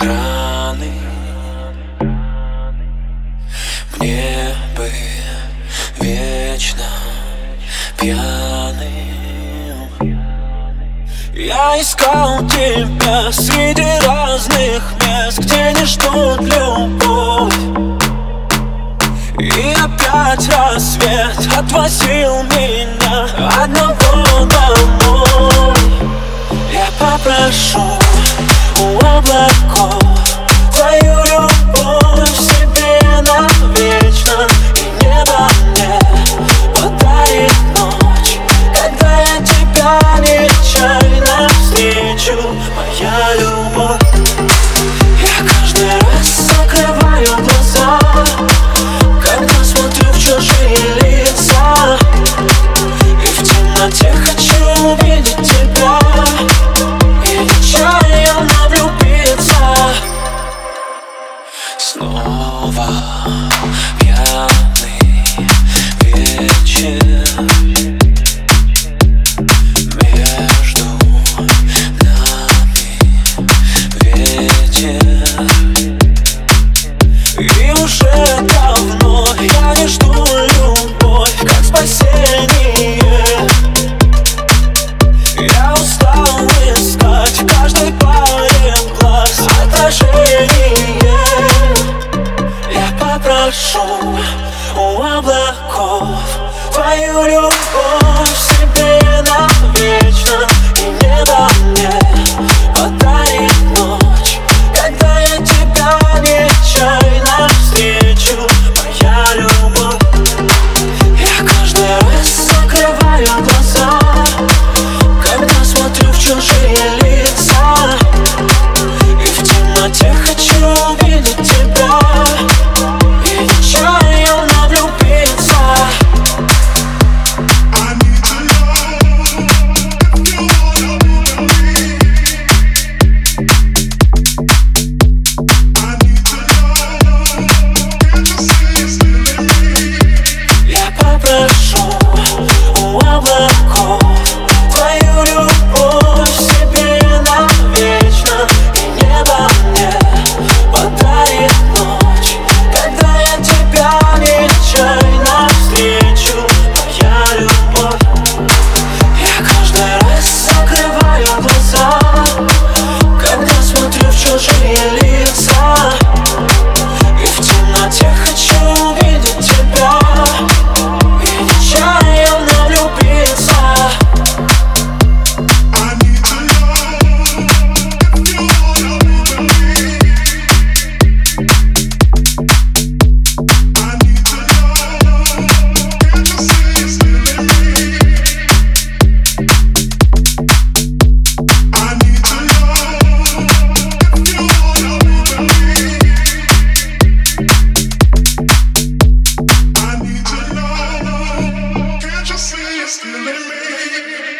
раны Мне бы вечно пьяным. Я искал тебя среди разных мест Где не ждут любовь. И опять рассвет отвозил меня Одного домой. Я попрошу Снова пьяный вечер. Между нами ветер у облаков. Твою любовь feeling me.